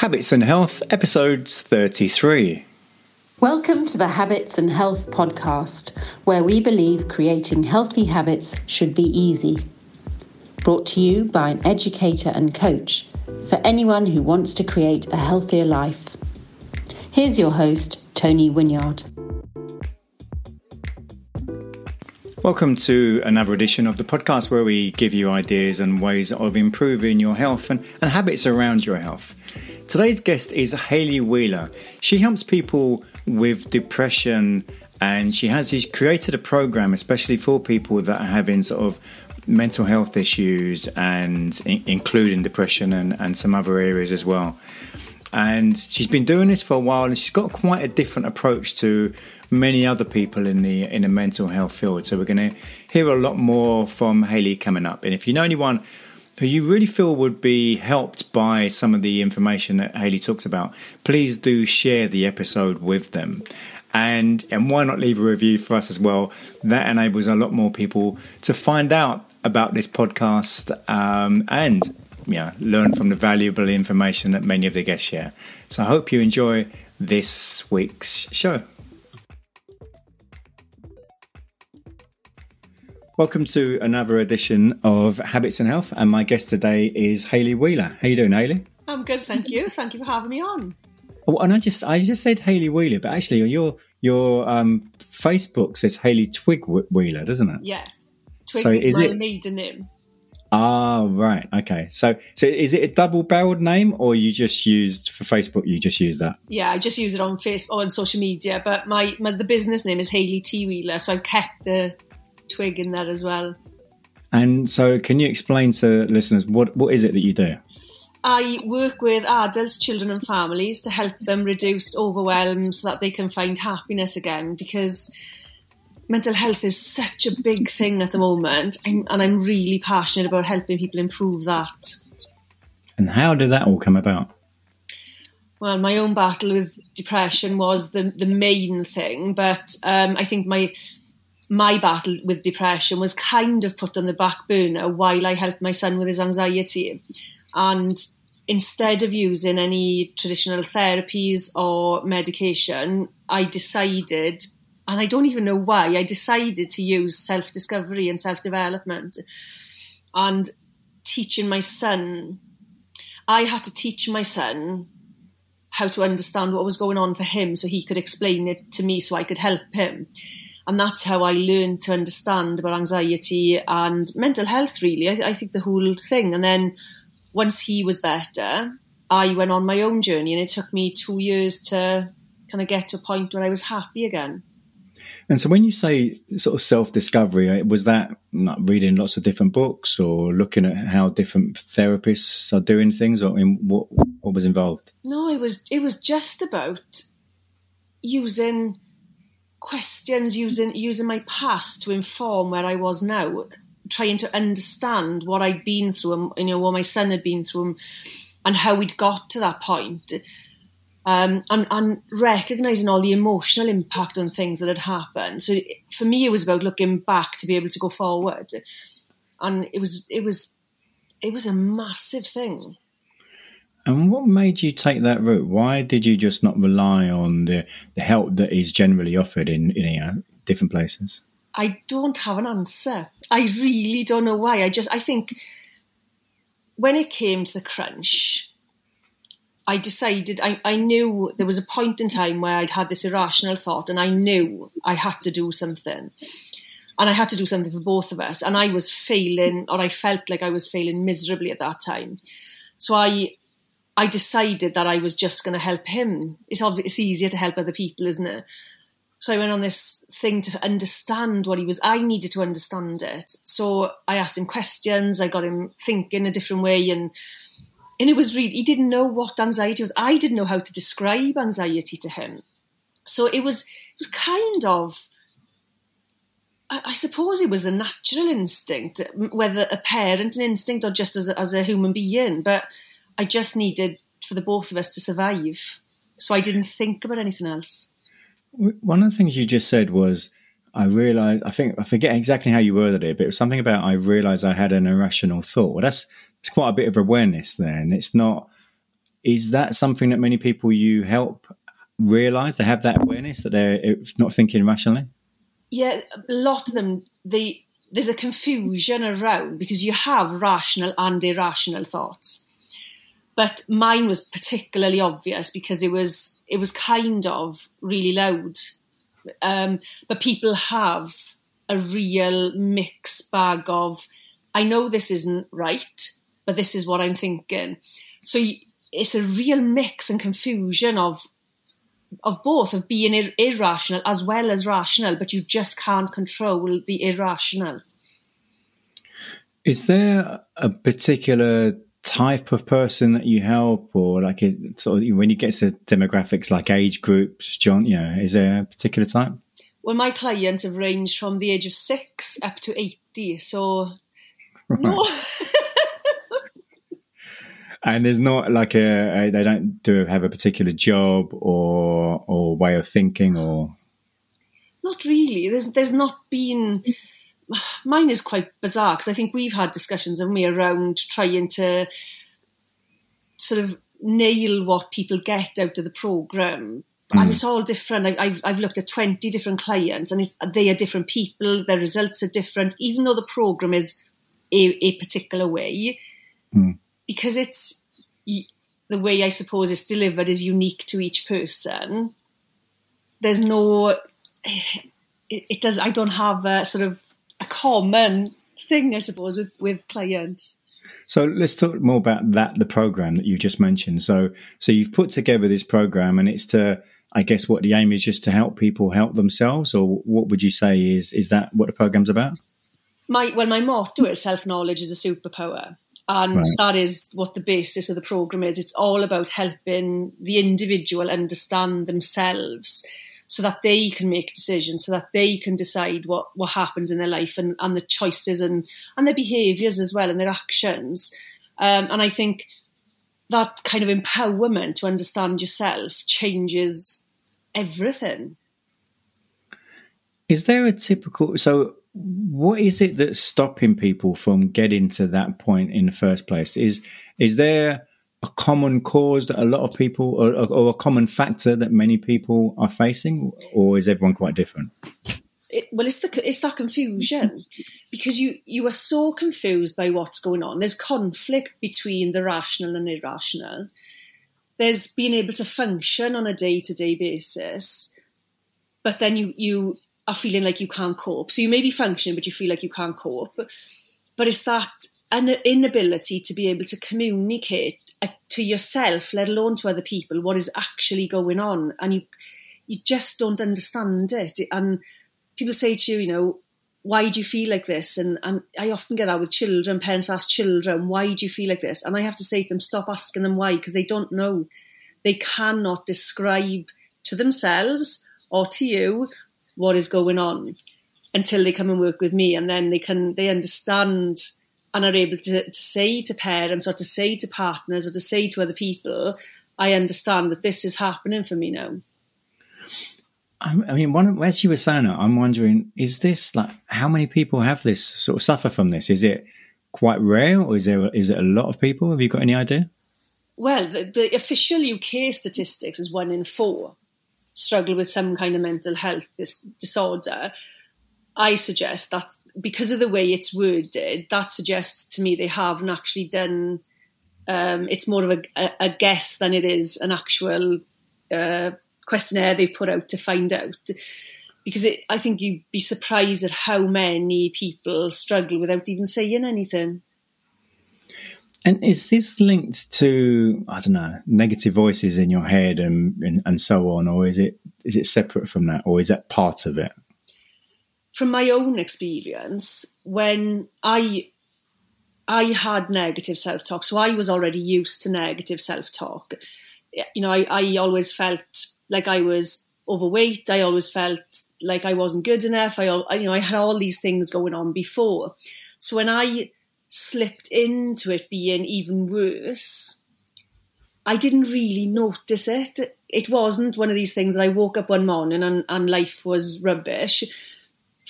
Habits and Health, episodes 33. Welcome to the Habits and Health podcast, where we believe creating healthy habits should be easy. Brought to you by an educator and coach for anyone who wants to create a healthier life. Here's your host, Tony Winyard. Welcome to another edition of the podcast where we give you ideas and ways of improving your health and, and habits around your health. Today's guest is Haley Wheeler. She helps people with depression and she has she's created a program especially for people that are having sort of mental health issues and in, including depression and, and some other areas as well. And she's been doing this for a while and she's got quite a different approach to many other people in the in the mental health field. So we're going to hear a lot more from Haley coming up. And if you know anyone who you really feel would be helped by some of the information that Haley talks about, please do share the episode with them. And and why not leave a review for us as well? That enables a lot more people to find out about this podcast um, and yeah, learn from the valuable information that many of the guests share. So I hope you enjoy this week's show. Welcome to another edition of Habits and Health, and my guest today is Haley Wheeler. How you doing, Haley? I'm good, thank you. Thank you for having me on. Oh, and I just I just said Haley Wheeler, but actually your your um, Facebook says Haley Twig Wheeler, doesn't it? Yeah, Twig so is, is my it... maiden name. Ah, right. Okay. So, so is it a double-barreled name, or you just used for Facebook? You just use that? Yeah, I just use it on Facebook on social media. But my, my the business name is Haley T Wheeler, so I've kept the twig in that as well. And so, can you explain to listeners what what is it that you do? I work with adults, children, and families to help them reduce overwhelm so that they can find happiness again. Because mental health is such a big thing at the moment, and I'm really passionate about helping people improve that. And how did that all come about? Well, my own battle with depression was the the main thing, but um, I think my my battle with depression was kind of put on the back burner while I helped my son with his anxiety. And instead of using any traditional therapies or medication, I decided, and I don't even know why, I decided to use self discovery and self development and teaching my son. I had to teach my son how to understand what was going on for him so he could explain it to me so I could help him. And that's how I learned to understand about anxiety and mental health, really. I, I think the whole thing. And then once he was better, I went on my own journey and it took me two years to kind of get to a point where I was happy again. And so, when you say sort of self discovery, uh, was that reading lots of different books or looking at how different therapists are doing things, or in what what was involved? No, it was it was just about using questions using using my past to inform where I was now, trying to understand what I'd been through and you know what my son had been through and, and how we'd got to that point. Um, and, and recognizing all the emotional impact on things that had happened. So for me, it was about looking back to be able to go forward, and it was it was it was a massive thing. And what made you take that route? Why did you just not rely on the, the help that is generally offered in, in you know, different places? I don't have an answer. I really don't know why. I just, I think when it came to the crunch, I decided, I, I knew there was a point in time where I'd had this irrational thought and I knew I had to do something. And I had to do something for both of us. And I was failing, or I felt like I was failing miserably at that time. So I I decided that I was just going to help him. It's obvious, it's easier to help other people, isn't it? So I went on this thing to understand what he was. I needed to understand it. So I asked him questions. I got him thinking a different way, and and it was really he didn't know what anxiety was. I didn't know how to describe anxiety to him. So it was it was kind of. I, suppose it was a natural instinct, whether a parent an instinct or just as a, as a human being, but I just needed for the both of us to survive. So I didn't think about anything else. One of the things you just said was, I realized, I think, I forget exactly how you worded it, but it was something about I realized I had an irrational thought. Well, that's, it's quite a bit of awareness there. And it's not, is that something that many people you help realize they have that awareness that they're not thinking rationally? Yeah, a lot of them they there's a confusion around because you have rational and irrational thoughts. But mine was particularly obvious because it was it was kind of really loud. Um, but people have a real mixed bag of I know this isn't right, but this is what I'm thinking. So it's a real mix and confusion of of both of being ir- irrational as well as rational, but you just can't control the irrational. Is there a particular type of person that you help, or like it, sort of when you get to demographics like age groups, John? You know, is there a particular type? Well, my clients have ranged from the age of six up to eighty, so right. no. and there's not like a, a, they don't do have a particular job or or way of thinking or not really there's there's not been mine is quite bizarre because i think we've had discussions of me around trying to sort of nail what people get out of the program mm. and it's all different I, have I've looked at 20 different clients and they are different people their results are different even though the program is a, a particular way mm because it's the way I suppose it's delivered is unique to each person. There's no, it, it does. I don't have a sort of a common thing, I suppose, with with clients. So let's talk more about that, the program that you just mentioned. So, so you've put together this program, and it's to, I guess, what the aim is just to help people help themselves, or what would you say is is that what the program's about? My well, my motto is self knowledge is a superpower. And right. that is what the basis of the program is. It's all about helping the individual understand themselves so that they can make decisions, so that they can decide what, what happens in their life and, and the choices and, and their behaviours as well and their actions. Um, and I think that kind of empowerment to understand yourself changes everything. Is there a typical so what is it that's stopping people from getting to that point in the first place? Is is there a common cause that a lot of people, or, or a common factor that many people are facing, or is everyone quite different? It, well, it's the it's that confusion because you you are so confused by what's going on. There's conflict between the rational and irrational. There's being able to function on a day to day basis, but then you you are feeling like you can't cope. So you may be functioning, but you feel like you can't cope. But it's that an inability to be able to communicate uh, to yourself, let alone to other people, what is actually going on, and you you just don't understand it. And people say to you, you know, why do you feel like this? And and I often get that with children. Parents ask children, why do you feel like this? And I have to say to them, stop asking them why, because they don't know. They cannot describe to themselves or to you what is going on until they come and work with me and then they can they understand and are able to, to say to parents or to say to partners or to say to other people i understand that this is happening for me now I mean, one, as you were saying it, I'm wondering, is this like how many people have this sort of suffer from this? Is it quite rare, or is there is it a lot of people? Have you got any idea? Well, the, the official UK statistics is one in four, struggle with some kind of mental health dis- disorder, I suggest that because of the way it's worded, that suggests to me they haven't actually done. Um, it's more of a, a, guess than it is an actual uh, questionnaire they've put out to find out. Because it, I think you'd be surprised at how many people struggle without even saying anything. And is this linked to I don't know negative voices in your head and, and, and so on, or is it is it separate from that, or is that part of it? From my own experience, when I I had negative self talk, so I was already used to negative self talk. You know, I, I always felt like I was overweight. I always felt like I wasn't good enough. I, you know, I had all these things going on before. So when I slipped into it being even worse, I didn't really notice it. It wasn't one of these things that I woke up one morning and, and life was rubbish.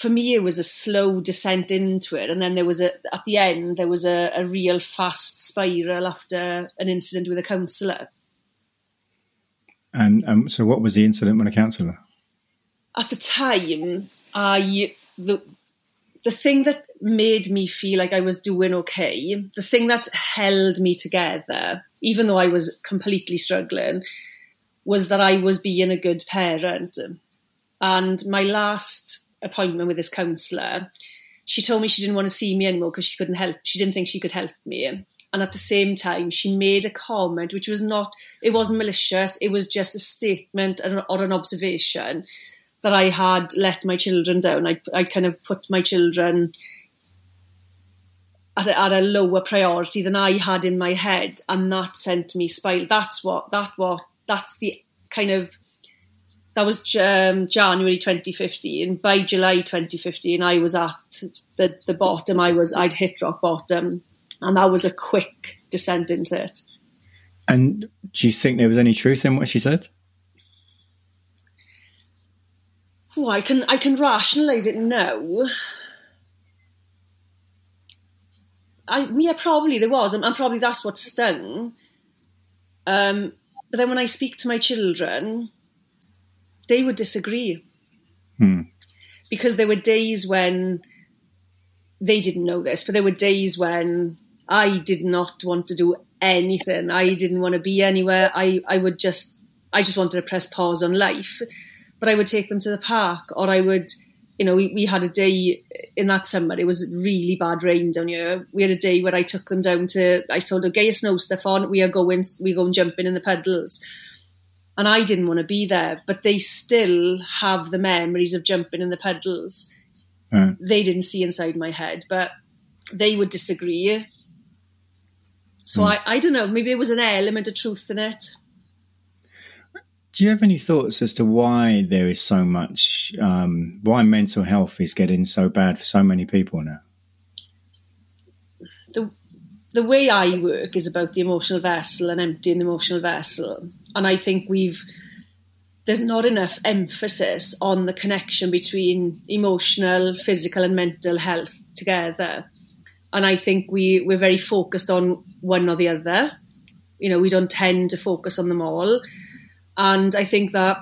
For me, it was a slow descent into it. And then there was a, at the end, there was a, a real fast spiral after an incident with a counsellor. And um, so, what was the incident with a counsellor? At the time, I the the thing that made me feel like I was doing okay, the thing that held me together, even though I was completely struggling, was that I was being a good parent. And my last appointment with this counsellor, she told me she didn't want to see me anymore because she couldn't help. She didn't think she could help me. And at the same time, she made a comment which was not, it wasn't malicious, it was just a statement or an observation that I had let my children down. I, I kind of put my children at a, at a lower priority than I had in my head, and that sent me spiral. That's what that what that's the kind of that was um, January 2015. By July 2015, I was at the the bottom. I was I'd hit rock bottom, and that was a quick descent into it. And do you think there was any truth in what she said? well, I can I can rationalise it now. I yeah, probably there was, and, and probably that's what stung. Um, but then when I speak to my children, they would disagree. Hmm. Because there were days when they didn't know this, but there were days when I did not want to do anything. I didn't want to be anywhere. I, I would just I just wanted to press pause on life but I would take them to the park or I would, you know, we, we had a day in that summer, it was really bad rain down here. We had a day where I took them down to, I told them, get your snow stuff on, we are going, we go and jumping in the puddles. And I didn't want to be there, but they still have the memories of jumping in the puddles. Mm. They didn't see inside my head, but they would disagree. So mm. I, I don't know, maybe there was an element of truth in it. Do you have any thoughts as to why there is so much, um, why mental health is getting so bad for so many people now? The, way I work is about the emotional vessel and emptying the emotional vessel. And I think we've, there's not enough emphasis on the connection between emotional, physical, and mental health together. And I think we, we're very focused on one or the other. You know, we don't tend to focus on them all. And I think that,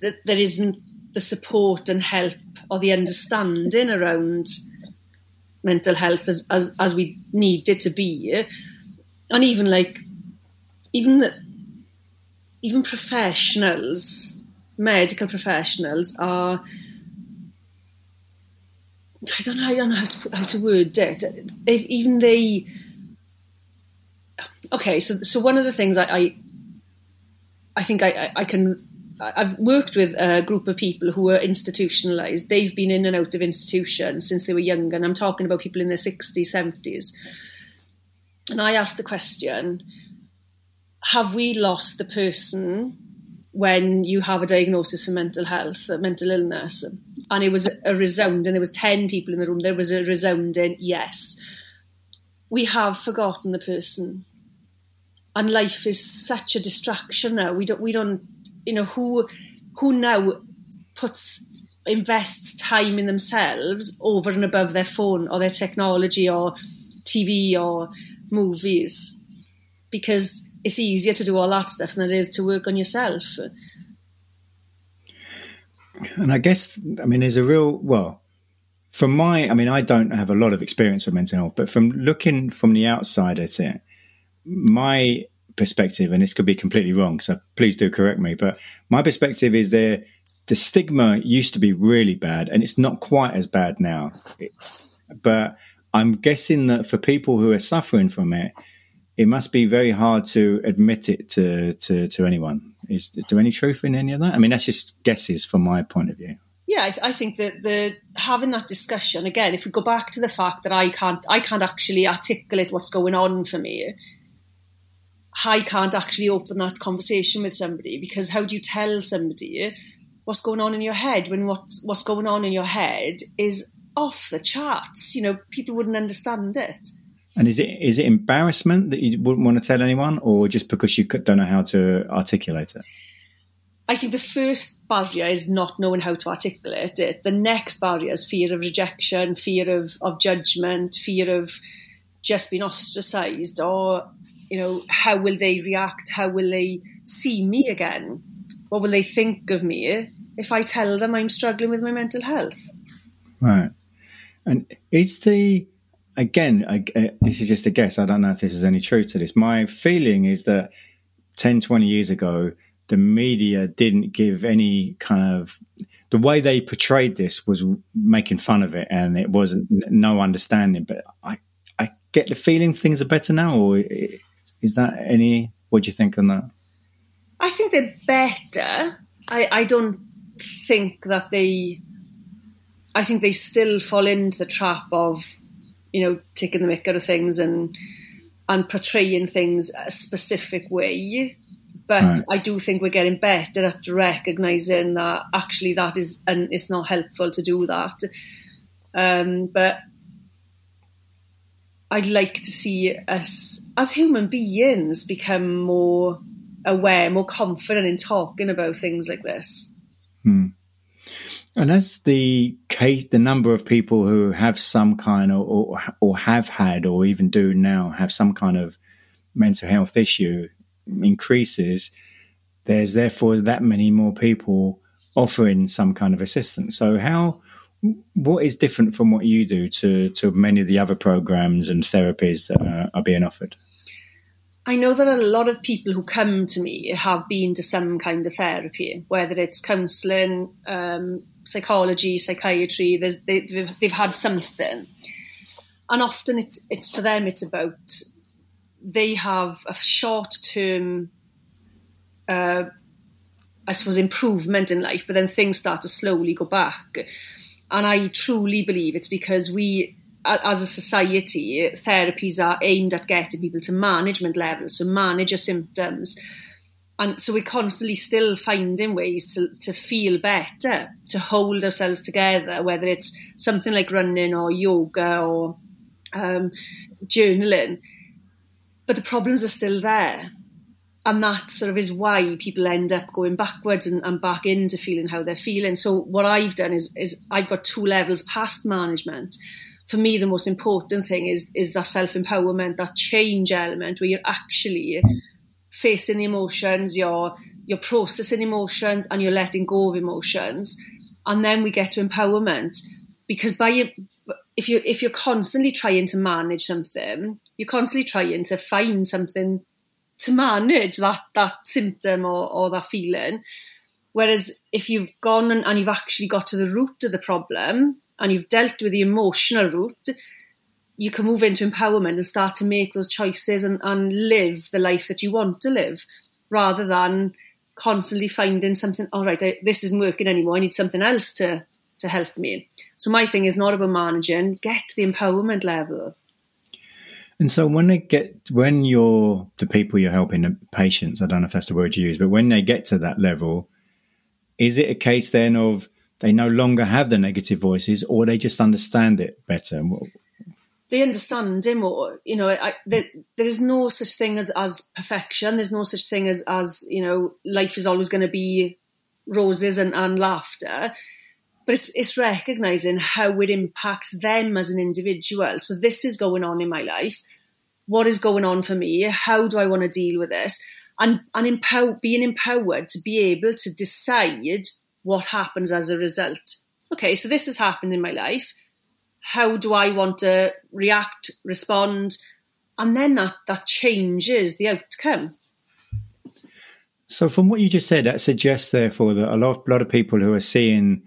that there isn't the support and help or the understanding around mental health as, as, as we need it to be. And even like, even the, even professionals, medical professionals are, I don't know, I don't know how to put, how to word it. If even they, okay, so so one of the things I, I I think I, I can. I've worked with a group of people who are institutionalized. They've been in and out of institutions since they were young, and I'm talking about people in their 60s, 70s. And I asked the question Have we lost the person when you have a diagnosis for mental health, mental illness? And it was a resounding, there was 10 people in the room, there was a resounding yes. We have forgotten the person and life is such a distraction now. We don't, we don't, you know, who, who now puts, invests time in themselves over and above their phone or their technology or TV or movies, because it's easier to do all that stuff than it is to work on yourself. And I guess, I mean, there's a real, well, from my, I mean, I don't have a lot of experience with mental health, but from looking from the outside at it, my perspective, and this could be completely wrong, so please do correct me. But my perspective is there the stigma used to be really bad, and it's not quite as bad now. But I'm guessing that for people who are suffering from it, it must be very hard to admit it to to, to anyone. Is, is there any truth in any of that? I mean, that's just guesses from my point of view. Yeah, I, I, think that the having that discussion again. If we go back to the fact that I can't, I can't actually articulate what's going on for me. I can't actually open that conversation with somebody because how do you tell somebody what's going on in your head when what's what's going on in your head is off the charts? You know, people wouldn't understand it. And is it is it embarrassment that you wouldn't want to tell anyone, or just because you don't know how to articulate it? I think the first barrier is not knowing how to articulate it. The next barrier is fear of rejection, fear of, of judgment, fear of just being ostracized or you know, how will they react? How will they see me again? What will they think of me if I tell them I'm struggling with my mental health? Right. And is the again, I, uh, this is just a guess. I don't know if this is any truth to this. My feeling is that 10, 20 years ago, the media didn't give any kind of the way they portrayed this was making fun of it, and it wasn't no understanding. But I, I get the feeling things are better now, or is that any? What do you think on that? I think they're better. I, I don't think that they. I think they still fall into the trap of, you know, taking the mick out of things and and portraying things a specific way. But right. I do think we're getting better at recognizing that actually that is and it's not helpful to do that. Um, but I'd like to see us as human beings become more aware, more confident in talking about things like this. Hmm. And as the case, the number of people who have some kind of, or, or have had, or even do now have some kind of mental health issue increases, there's therefore that many more people offering some kind of assistance. So how what is different from what you do to to many of the other programs and therapies that are, are being offered? I know that a lot of people who come to me have been to some kind of therapy, whether it's counselling, um, psychology, psychiatry. They, they've had something, and often it's it's for them. It's about they have a short term, uh, I suppose, improvement in life, but then things start to slowly go back. And I truly believe it's because we, as a society, therapies are aimed at getting people to management levels, so manage your symptoms. And so we're constantly still finding ways to, to feel better, to hold ourselves together, whether it's something like running or yoga or um, journaling but the problems are still there. And that sort of is why people end up going backwards and, and back into feeling how they're feeling. So what I've done is, is I've got two levels past management. For me, the most important thing is is that self empowerment, that change element, where you're actually facing the emotions, you're you're processing emotions, and you're letting go of emotions. And then we get to empowerment, because by if you if you're constantly trying to manage something, you're constantly trying to find something to manage that that symptom or, or that feeling. Whereas if you've gone and, and you've actually got to the root of the problem and you've dealt with the emotional root, you can move into empowerment and start to make those choices and, and live the life that you want to live rather than constantly finding something, all right, I, this isn't working anymore. I need something else to, to help me. So my thing is not about managing, get to the empowerment level. And so when they get, when you're the people you're helping, the patients, I don't know if that's the word you use, but when they get to that level, is it a case then of they no longer have the negative voices or they just understand it better? They understand it more. You know, I, there, there is no such thing as, as perfection. There's no such thing as, as, you know, life is always going to be roses and, and laughter but it's, it's recognizing how it impacts them as an individual. So this is going on in my life. What is going on for me? How do I want to deal with this? And, and empower, being empowered to be able to decide what happens as a result. Okay, so this has happened in my life. How do I want to react, respond? And then that, that changes the outcome. So, from what you just said, that suggests, therefore, that a lot, a lot of people who are seeing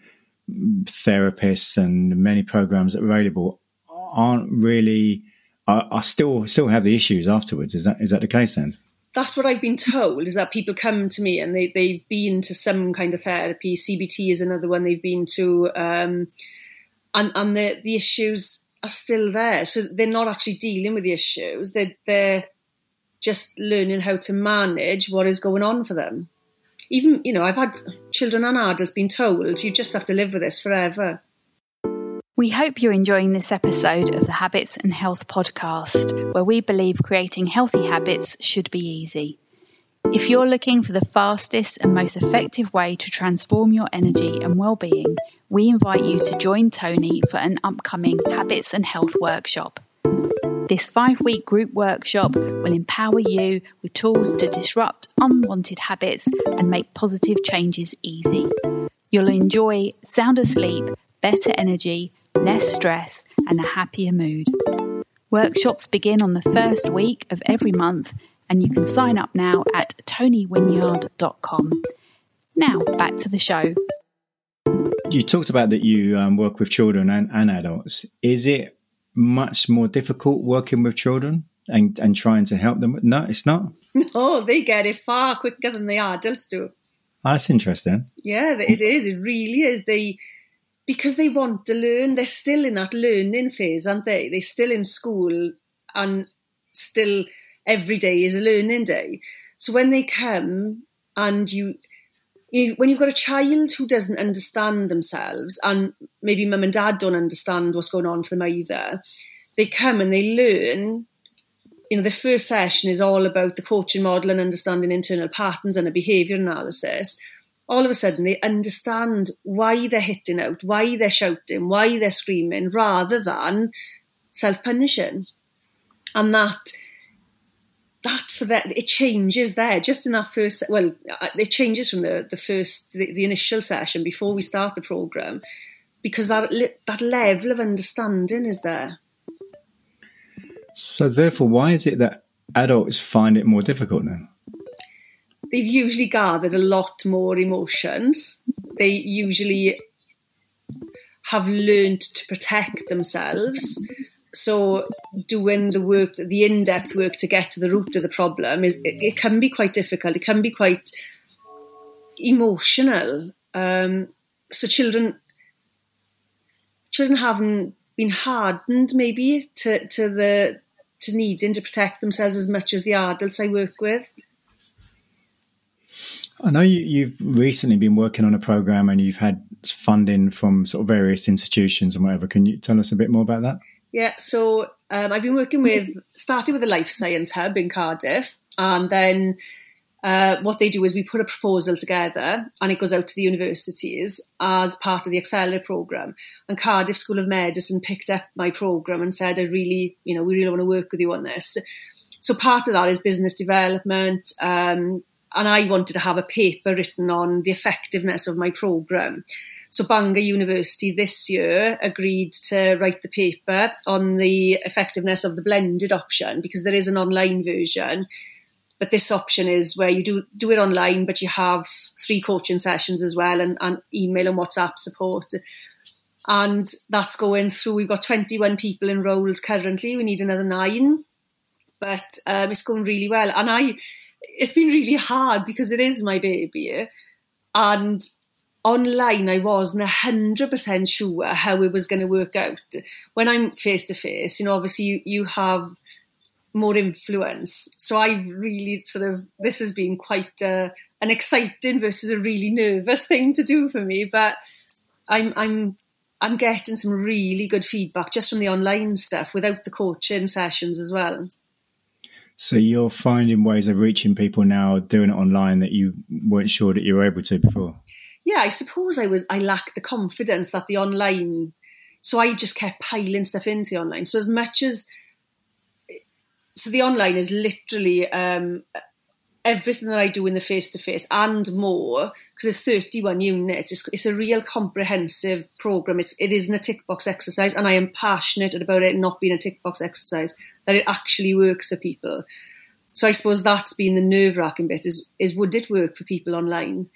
therapists and many programs available aren't really I, still still have the issues afterwards. Is that is that the case then? That's what I've been told. Is that people come to me and they they've been to some kind of therapy. CBT is another one they've been to, um, and and the the issues are still there. So they're not actually dealing with the issues. They're they're just learning how to manage what is going on for them even, you know, I've had children and adults been told you just have to live with this forever. We hope you're enjoying this episode of the Habits and Health podcast, where we believe creating healthy habits should be easy. If you're looking for the fastest and most effective way to transform your energy and well-being, we invite you to join Tony for an upcoming Habits and Health workshop. This five week group workshop will empower you with tools to disrupt unwanted habits and make positive changes easy. You'll enjoy sounder sleep, better energy, less stress, and a happier mood. Workshops begin on the first week of every month, and you can sign up now at tonywinyard.com. Now, back to the show. You talked about that you um, work with children and, and adults. Is it much more difficult working with children and, and trying to help them? No, it's not. No, they get it far quicker than the adults do. Oh, that's interesting. Yeah, it is. It really is. They because they want to learn. They're still in that learning phase, aren't they? They're still in school and still every day is a learning day. So when they come and you you, when you've got a child who doesn't understand themselves, and maybe mum and dad don't understand what's going on for them either, they come and they learn. You know, the first session is all about the coaching model and understanding internal patterns and a behaviour analysis. All of a sudden, they understand why they're hitting out, why they're shouting, why they're screaming, rather than self punishing. And that that for that it changes there. Just in that first well uh, it changes from the the first the, the initial session before we start the program because that that level of understanding is there. So therefore why is it that adults find it more difficult then? They've usually gathered a lot more emotions. They usually have learned to protect themselves so doing the work, the in-depth work to get to the root of the problem is it, it can be quite difficult. It can be quite emotional. Um, so children, children haven't been hardened maybe to, to the to needing to protect themselves as much as the adults I work with. I know you, have recently been working on a program and you've had funding from sort of various institutions and whatever. Can you tell us a bit more about that? Yeah, so um, I've been working with, started with the Life Science Hub in Cardiff, and then uh, what they do is we put a proposal together and it goes out to the universities as part of the Accelerate programme. And Cardiff School of Medicine picked up my programme and said, I really, you know, we really want to work with you on this. So part of that is business development. Um, and I wanted to have a paper written on the effectiveness of my programme. So Bangor University this year agreed to write the paper on the effectiveness of the blended option because there is an online version. But this option is where you do do it online, but you have three coaching sessions as well and, and email and WhatsApp support. And that's going through. We've got 21 people enrolled currently. We need another nine, but um, it's going really well. And I, it's been really hard because it is my baby, and online I wasn't hundred percent sure how it was going to work out. When I'm face to face, you know, obviously you, you have more influence. So I really sort of this has been quite uh, an exciting versus a really nervous thing to do for me. But I'm I'm I'm getting some really good feedback just from the online stuff without the coaching sessions as well. So you're finding ways of reaching people now, doing it online that you weren't sure that you were able to before yeah, I suppose I was I lacked the confidence that the online. So I just kept piling stuff into the online. So as much as so the online is literally um, everything that I do in the face to face and more because it's 31 units. It's, it's, a real comprehensive program. It's, it isn't a tick box exercise, and I am passionate about it not being a tick box exercise. That it actually works for people. So I suppose that's been the nerve wracking bit: is is would it work for people online?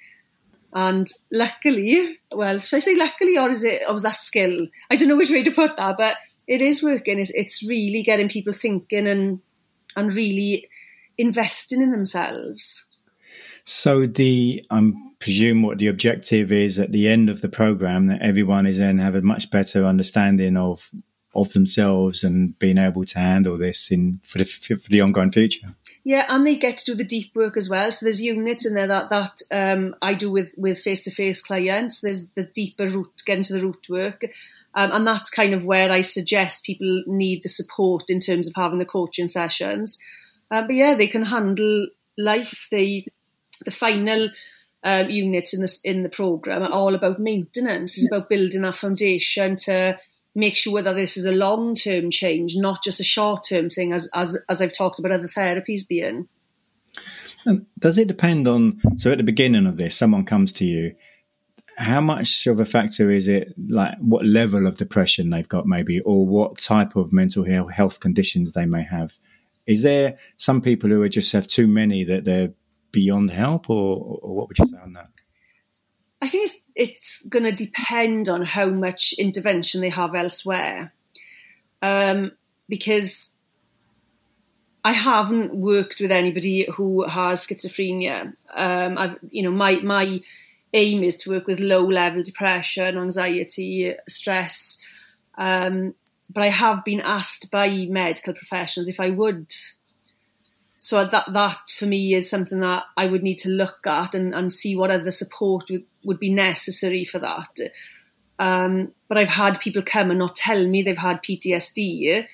And luckily, well, should I say luckily, or is it, or was that skill? I don't know which way to put that, but it is working. It's, it's really getting people thinking and and really investing in themselves. So the I presume what the objective is at the end of the program that everyone is then have a much better understanding of of themselves and being able to handle this in for the for the ongoing future. Yeah, and they get to do the deep work as well. So there's units in there that that um, I do with with face to face clients. There's the deeper root, getting to the root work. Um, and that's kind of where I suggest people need the support in terms of having the coaching sessions. Uh, but yeah, they can handle life. They the final um, units in the in the program are all about maintenance. It's about building that foundation to make sure that this is a long term change, not just a short term thing, as, as as I've talked about other therapies being. Um, does it depend on? So at the beginning of this, someone comes to you. How much of a factor is it? Like what level of depression they've got, maybe, or what type of mental health conditions they may have? Is there some people who just have too many that they're beyond help, or, or what would you say on that? I think it's, it's going to depend on how much intervention they have elsewhere. Um, because I haven't worked with anybody who has schizophrenia. Um, I've, you know, my my aim is to work with low level depression, anxiety, stress. Um, but I have been asked by medical professionals if I would so that that for me is something that I would need to look at and, and see what other support would, would be necessary for that. Um, but I've had people come and not tell me they've had PTSD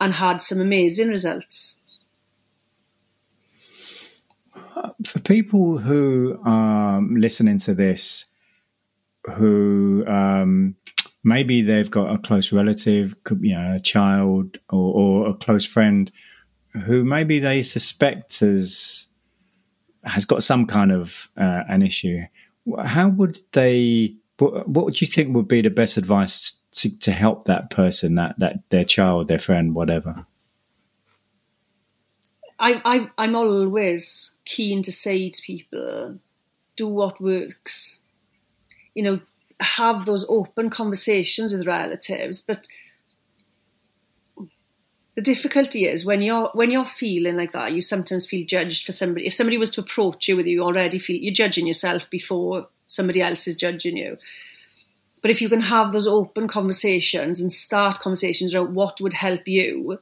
and had some amazing results. For people who are listening to this, who um, maybe they've got a close relative, you know, a child or, or a close friend who maybe they suspect has has got some kind of uh, an issue. How would they? What, what would you think would be the best advice to, to help that person, that that their child, their friend, whatever? I, I I'm always keen to say to people, do what works. You know, have those open conversations with relatives, but the difficulty is when you're when you're feeling like that, you sometimes feel judged for somebody. If somebody was to approach you with you, you already feel you're judging yourself before somebody else is judging you. But if you can have those open conversations and start conversations about what would help you,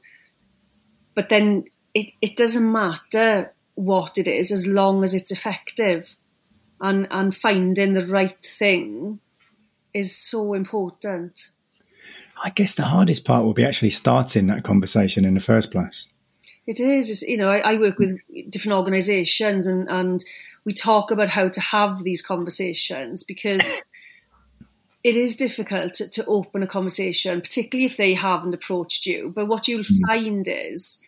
but then it, it doesn't matter what it is as long as it's effective. And and finding the right thing is so important. I guess the hardest part will be actually starting that conversation in the first place. It is. It's, you know, I, I, work with different organisations and, and we talk about how to have these conversations because it is difficult to, to open a conversation, particularly if they haven't approached you. But what you'll mm. find is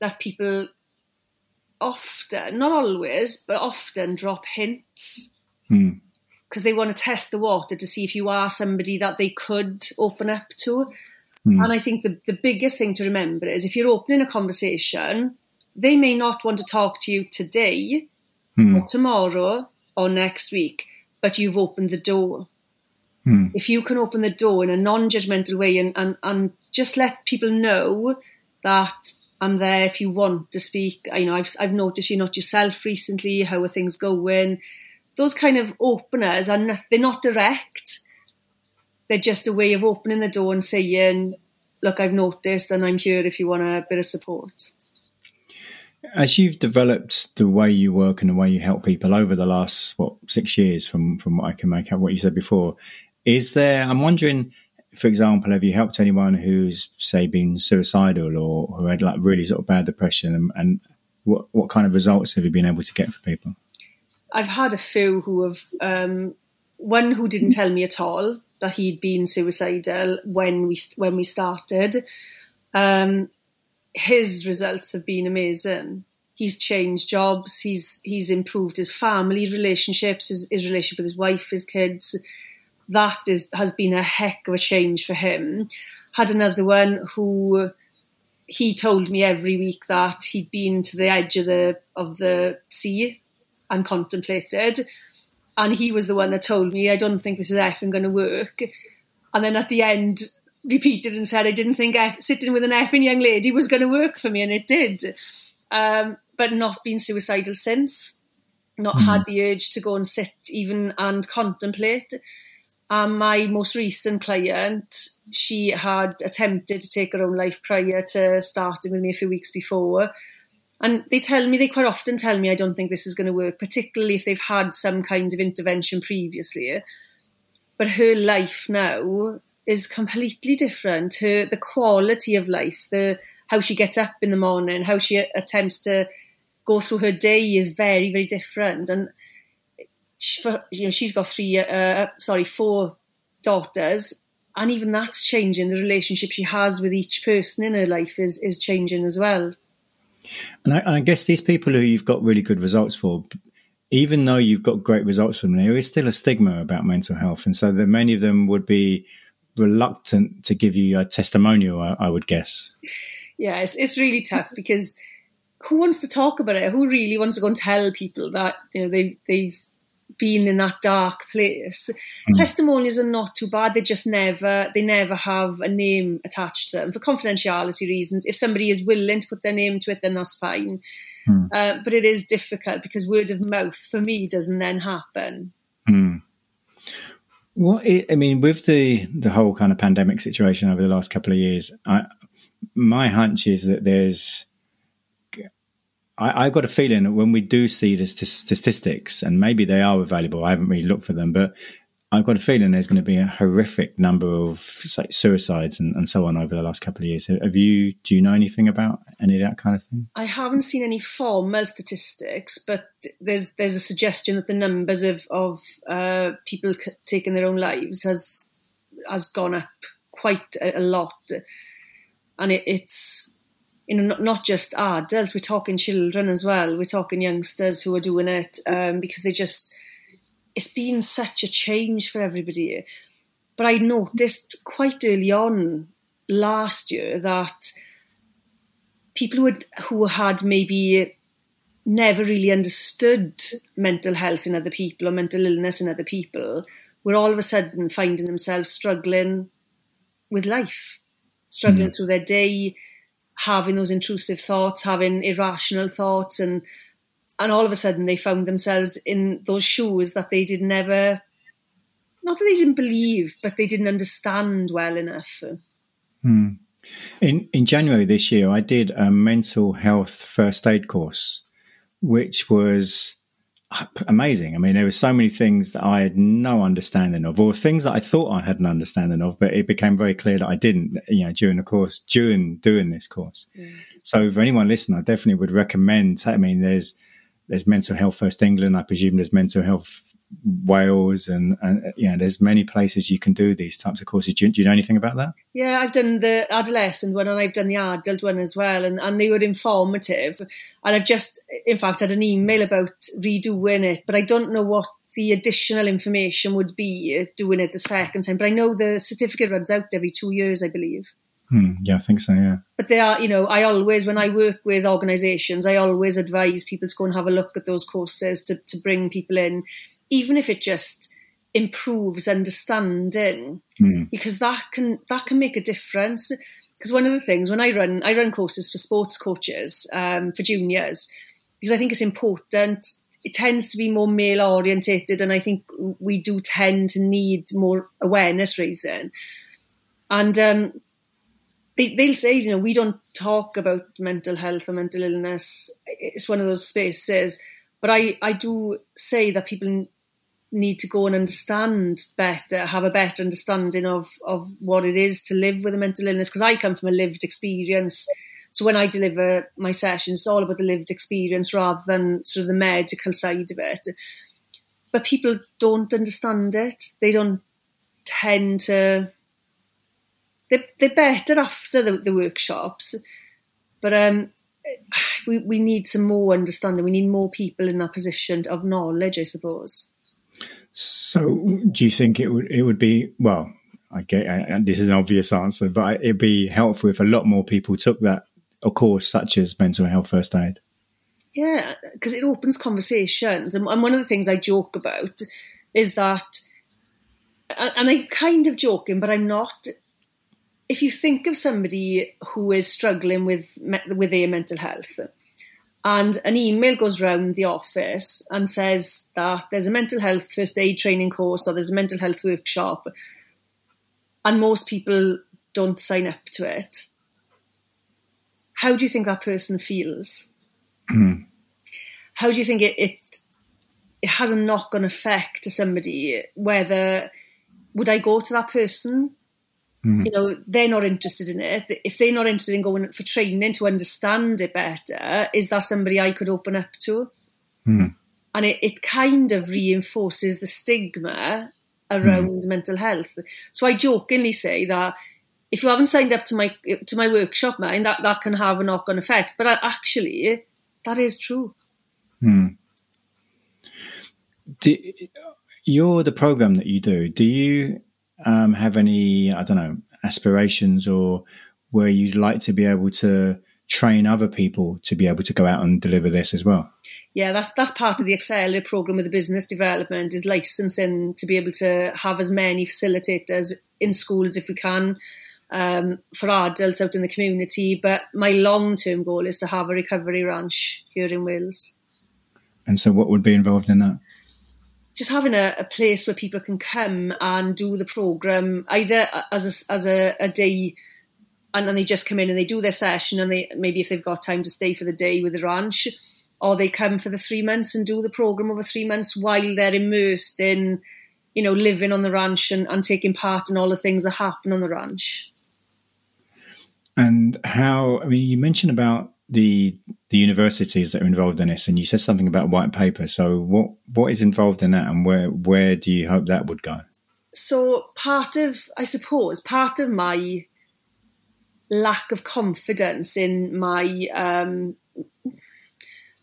that people often, not always, but often drop hints. Mm because they want to test the water to see if you are somebody that they could open up to. Mm. And I think the, the biggest thing to remember is if you're opening a conversation, they may not want to talk to you today mm. or tomorrow or next week, but you've opened the door. Mm. If you can open the door in a non judgmental way and, and, and just let people know that I'm there if you want to speak. I know I've, I've noticed you're not yourself recently. How are things going? Those kind of openers are not, they're not direct. They're just a way of opening the door and saying, "Look, I've noticed, and I'm here if you want a bit of support." As you've developed the way you work and the way you help people over the last what six years, from from what I can make out what you said before, is there? I'm wondering, for example, have you helped anyone who's say been suicidal or who had like really sort of bad depression, and, and what what kind of results have you been able to get for people? I've had a few who have um, one who didn't tell me at all that he'd been suicidal when we when we started. Um, his results have been amazing. He's changed jobs. He's he's improved his family relationships, his, his relationship with his wife, his kids. That is has been a heck of a change for him. Had another one who he told me every week that he'd been to the edge of the of the sea and contemplated. And he was the one that told me, I don't think this is effing going to work. And then at the end, repeated and said, I didn't think F- sitting with an effing young lady was going to work for me, and it did. Um, but not been suicidal since, not mm. had the urge to go and sit even and contemplate. And my most recent client, she had attempted to take her own life prior to starting with me a few weeks before. And they tell me, they quite often tell me, I don't think this is going to work, particularly if they've had some kind of intervention previously. But her life now is completely different. Her the quality of life, the how she gets up in the morning, how she attempts to go through her day is very, very different. And she, you know, she's got three, uh, sorry, four daughters, and even that's changing. The relationship she has with each person in her life is is changing as well. And I, I guess these people who you've got really good results for, even though you've got great results from them, there is still a stigma about mental health, and so many of them would be reluctant to give you a testimonial. I, I would guess. Yeah, it's, it's really tough because who wants to talk about it? Who really wants to go and tell people that you know they they've been in that dark place. Mm. Testimonials are not too bad. They just never they never have a name attached to them for confidentiality reasons. If somebody is willing to put their name to it, then that's fine. Mm. Uh, but it is difficult because word of mouth for me doesn't then happen. Mm. What it, I mean with the the whole kind of pandemic situation over the last couple of years, I, my hunch is that there's I, have got a feeling that when we do see the statistics, and maybe they are available, I haven't really looked for them, but I've got a feeling there's going to be a horrific number of like, suicides and, and, so on over the last couple of years. Have you? Do you know anything about any of that kind of thing? I haven't seen any formal statistics, but there's there's a suggestion that the numbers of of uh, people taking their own lives has has gone up quite a, a lot, and it, it's you know, not, not just adults, we're talking children as well. We're talking youngsters who are doing it um, because they just, it's been such a change for everybody. But I noticed quite early on last year that people who had, who had maybe never really understood mental health in other people or mental illness in other people were all of a sudden finding themselves struggling with life, struggling mm. through their day, having those intrusive thoughts, having irrational thoughts, and and all of a sudden they found themselves in those shoes that they did never, not that they didn't believe, but they didn't understand well enough. Hmm. In in January this year, I did a mental health first aid course, which was amazing. I mean, there were so many things that I had no understanding of, or things that I thought I had an understanding of, but it became very clear that I didn't, you know, during the course, during doing this course. Mm. So for anyone listening, I definitely would recommend, I mean, there's, there's mental health first England. I presume there's mental health Wales and, and you know, there's many places you can do these types of courses. Do you, do you, know anything about that? Yeah, I've done the adolescent one and I've done the adult one as well, and, and they were informative. And I've just, in fact, had an email about redoing it, but I don't know what the additional information would be doing it the second time. But I know the certificate runs out every two years, I believe. Hmm, yeah, I think so. Yeah, but they are, you know, I always when I work with organisations, I always advise people to go and have a look at those courses to to bring people in even if it just improves understanding, mm. because that can that can make a difference. Because one of the things when I run I run courses for sports coaches um, for juniors, because I think it's important. It tends to be more male orientated, and I think we do tend to need more awareness raising. And um, they, they'll say, you know, we don't talk about mental health or mental illness. It's one of those spaces. But I, I do say that people need to go and understand better, have a better understanding of of what it is to live with a mental illness. Because I come from a lived experience. So when I deliver my sessions, it's all about the lived experience rather than sort of the medical side of it. But people don't understand it. They don't tend to. They're, they're better after the, the workshops, but um, we we need some more understanding. We need more people in that position of knowledge, I suppose. So, do you think it would it would be well? I get and this is an obvious answer, but it'd be helpful if a lot more people took that a course such as mental health first aid. Yeah, because it opens conversations, and, and one of the things I joke about is that, and I'm kind of joking, but I'm not. If you think of somebody who is struggling with with their mental health, and an email goes round the office and says that there's a mental health first aid training course or there's a mental health workshop, and most people don't sign up to it. How do you think that person feels? Mm. How do you think it, it it has a knock on effect to somebody? Whether would I go to that person Mm. You know, they're not interested in it. If they're not interested in going for training to understand it better, is that somebody I could open up to? Mm. And it, it kind of reinforces the stigma around mm. mental health. So I jokingly say that if you haven't signed up to my to my workshop, man, that that can have a knock on effect. But actually, that is true. Hmm. Do, you're the program that you do. Do you um, have any, I don't know, aspirations or where you'd like to be able to train other people to be able to go out and deliver this as well? Yeah, that's that's part of the Accelerate program with the business development is licensing to be able to have as many facilitators in schools if we can um, for adults out in the community. But my long term goal is to have a recovery ranch here in Wales. And so, what would be involved in that? Just having a, a place where people can come and do the program either as a, as a, a day and they just come in and they do their session and they maybe if they've got time to stay for the day with the ranch or they come for the three months and do the program over three months while they're immersed in you know living on the ranch and, and taking part in all the things that happen on the ranch. And how i mean you mentioned about the the universities that are involved in this and you said something about white paper so what what is involved in that and where where do you hope that would go so part of i suppose part of my lack of confidence in my um,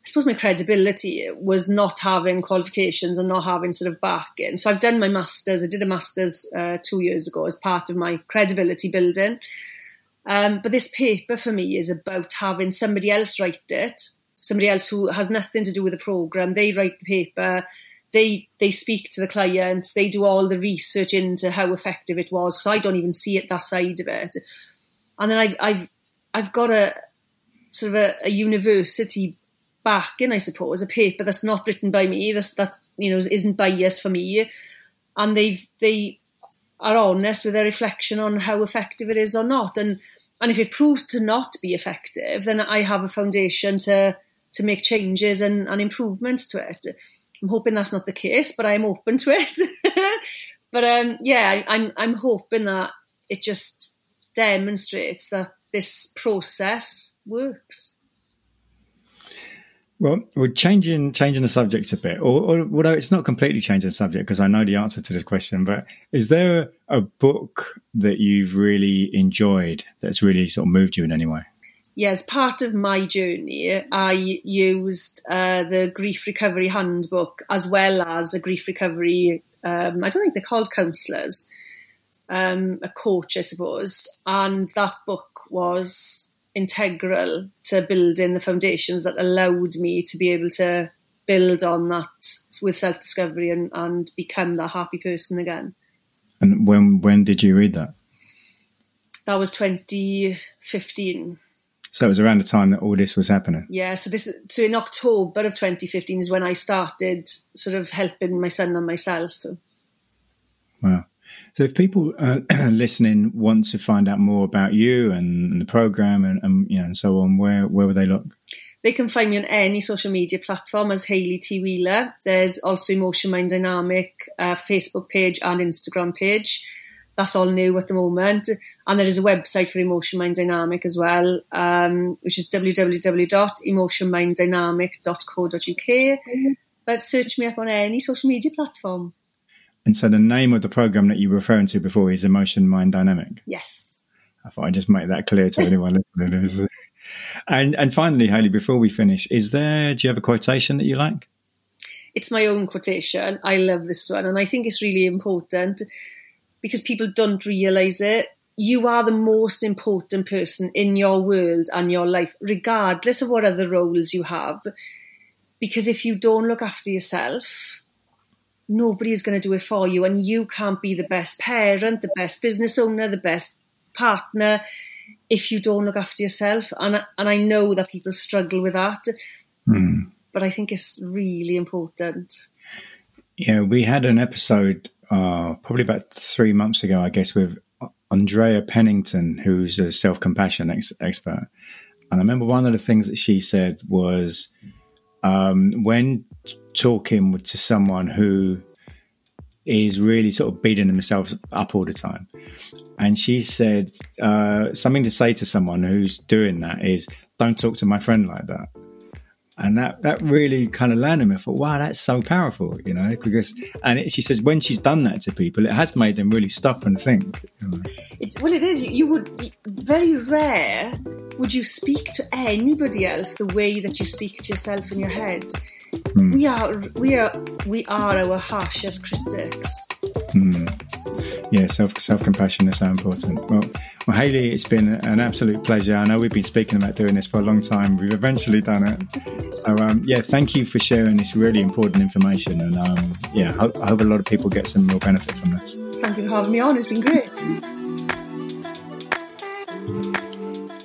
I suppose my credibility was not having qualifications and not having sort of backing. So I've done my masters. I did a masters uh, two years ago as part of my credibility building. Um, but this paper for me is about having somebody else write it, somebody else who has nothing to do with the program. They write the paper. They they speak to the clients. They do all the research into how effective it was. So I don't even see it that side of it and then I've I've I've got a sort of a, a university backing, I suppose, a paper that's not written by me, that's that's you know isn't biased for me, and they've they are honest with their reflection on how effective it is or not, and and if it proves to not be effective, then I have a foundation to to make changes and, and improvements to it. I'm hoping that's not the case, but I'm open to it. but um, yeah, I'm I'm hoping that it just demonstrates that this process works. Well, we're changing changing the subject a bit, or, or although it's not completely changing the subject because I know the answer to this question. But is there a book that you've really enjoyed that's really sort of moved you in any way? Yes, part of my journey, I used uh, the Grief Recovery Handbook as well as a grief recovery. Um, I don't think they're called counsellors, um, a coach, I suppose, and that book was integral to building the foundations that allowed me to be able to build on that with self discovery and, and become that happy person again. And when when did you read that? That was 2015. So it was around the time that all this was happening. Yeah, so this so in October of 2015 is when I started sort of helping my son and myself. Wow. So, if people uh, listening want to find out more about you and, and the program and, and, you know and so on, where where would they look? They can find me on any social media platform as Hayley T Wheeler. There's also Emotion Mind Dynamic uh, Facebook page and Instagram page. That's all new at the moment, and there is a website for Emotion Mind Dynamic as well, um, which is www.emotionminddynamic.co.uk. But search me up on any social media platform. And so the name of the program that you were referring to before is Emotion Mind Dynamic. Yes. I thought I'd just make that clear to anyone listening. Uh, and and finally, Hayley, before we finish, is there do you have a quotation that you like? It's my own quotation. I love this one, and I think it's really important because people don't realize it. You are the most important person in your world and your life, regardless of what other roles you have. Because if you don't look after yourself, nobody's going to do it for you. And you can't be the best parent, the best business owner, the best partner if you don't look after yourself. And, and I know that people struggle with that, mm. but I think it's really important. Yeah, we had an episode uh, probably about three months ago, I guess, with Andrea Pennington, who's a self compassion ex- expert. And I remember one of the things that she said was um, when talking to someone who is really sort of beating themselves up all the time. And she said uh, something to say to someone who's doing that is, "Don't talk to my friend like that." and that that really kind of landed me. I thought, wow, that's so powerful, you know. Because and it, she says when she's done that to people, it has made them really stop and think. You well, it is. You would very rare would you speak to anybody else the way that you speak to yourself in your head. Hmm. We are we are we are our harshest critics. Hmm yeah, self self compassion is so important. Well, well, Hayley, it's been an absolute pleasure. I know we've been speaking about doing this for a long time. We've eventually done it. So um, yeah, thank you for sharing this really important information, and um, yeah, I hope, I hope a lot of people get some real benefit from this. Thank you for having me on. It's been great.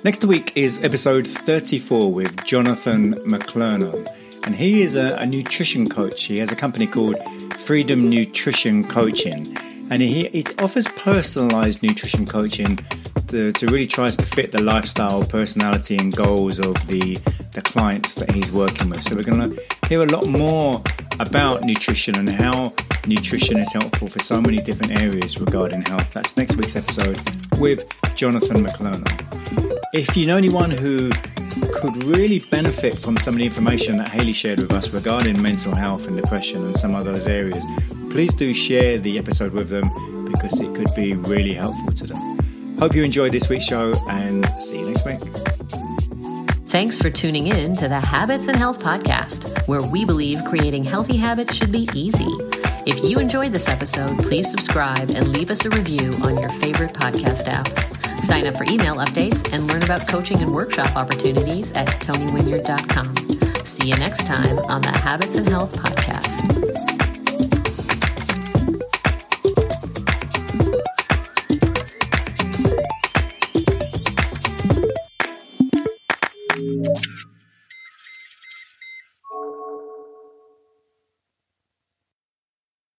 Next week is episode 34 with Jonathan McClernand, and he is a, a nutrition coach. He has a company called Freedom Nutrition Coaching and he, it offers personalized nutrition coaching to, to, really tries to fit the lifestyle, personality, and goals of the the clients that he's working with. So we're going to hear a lot more about nutrition and how nutrition is helpful for so many different areas regarding health. That's next week's episode with Jonathan McClernand. If you know anyone who could really benefit from some of the information that Hayley shared with us regarding mental health and depression and some of those areas, please do share the episode with them because it could be really helpful to them. Hope you enjoyed this week's show and see you next week. Thanks for tuning in to the Habits and Health Podcast, where we believe creating healthy habits should be easy. If you enjoyed this episode, please subscribe and leave us a review on your favorite podcast app. Sign up for email updates and learn about coaching and workshop opportunities at tonywinyard.com. See you next time on the Habits and Health Podcast.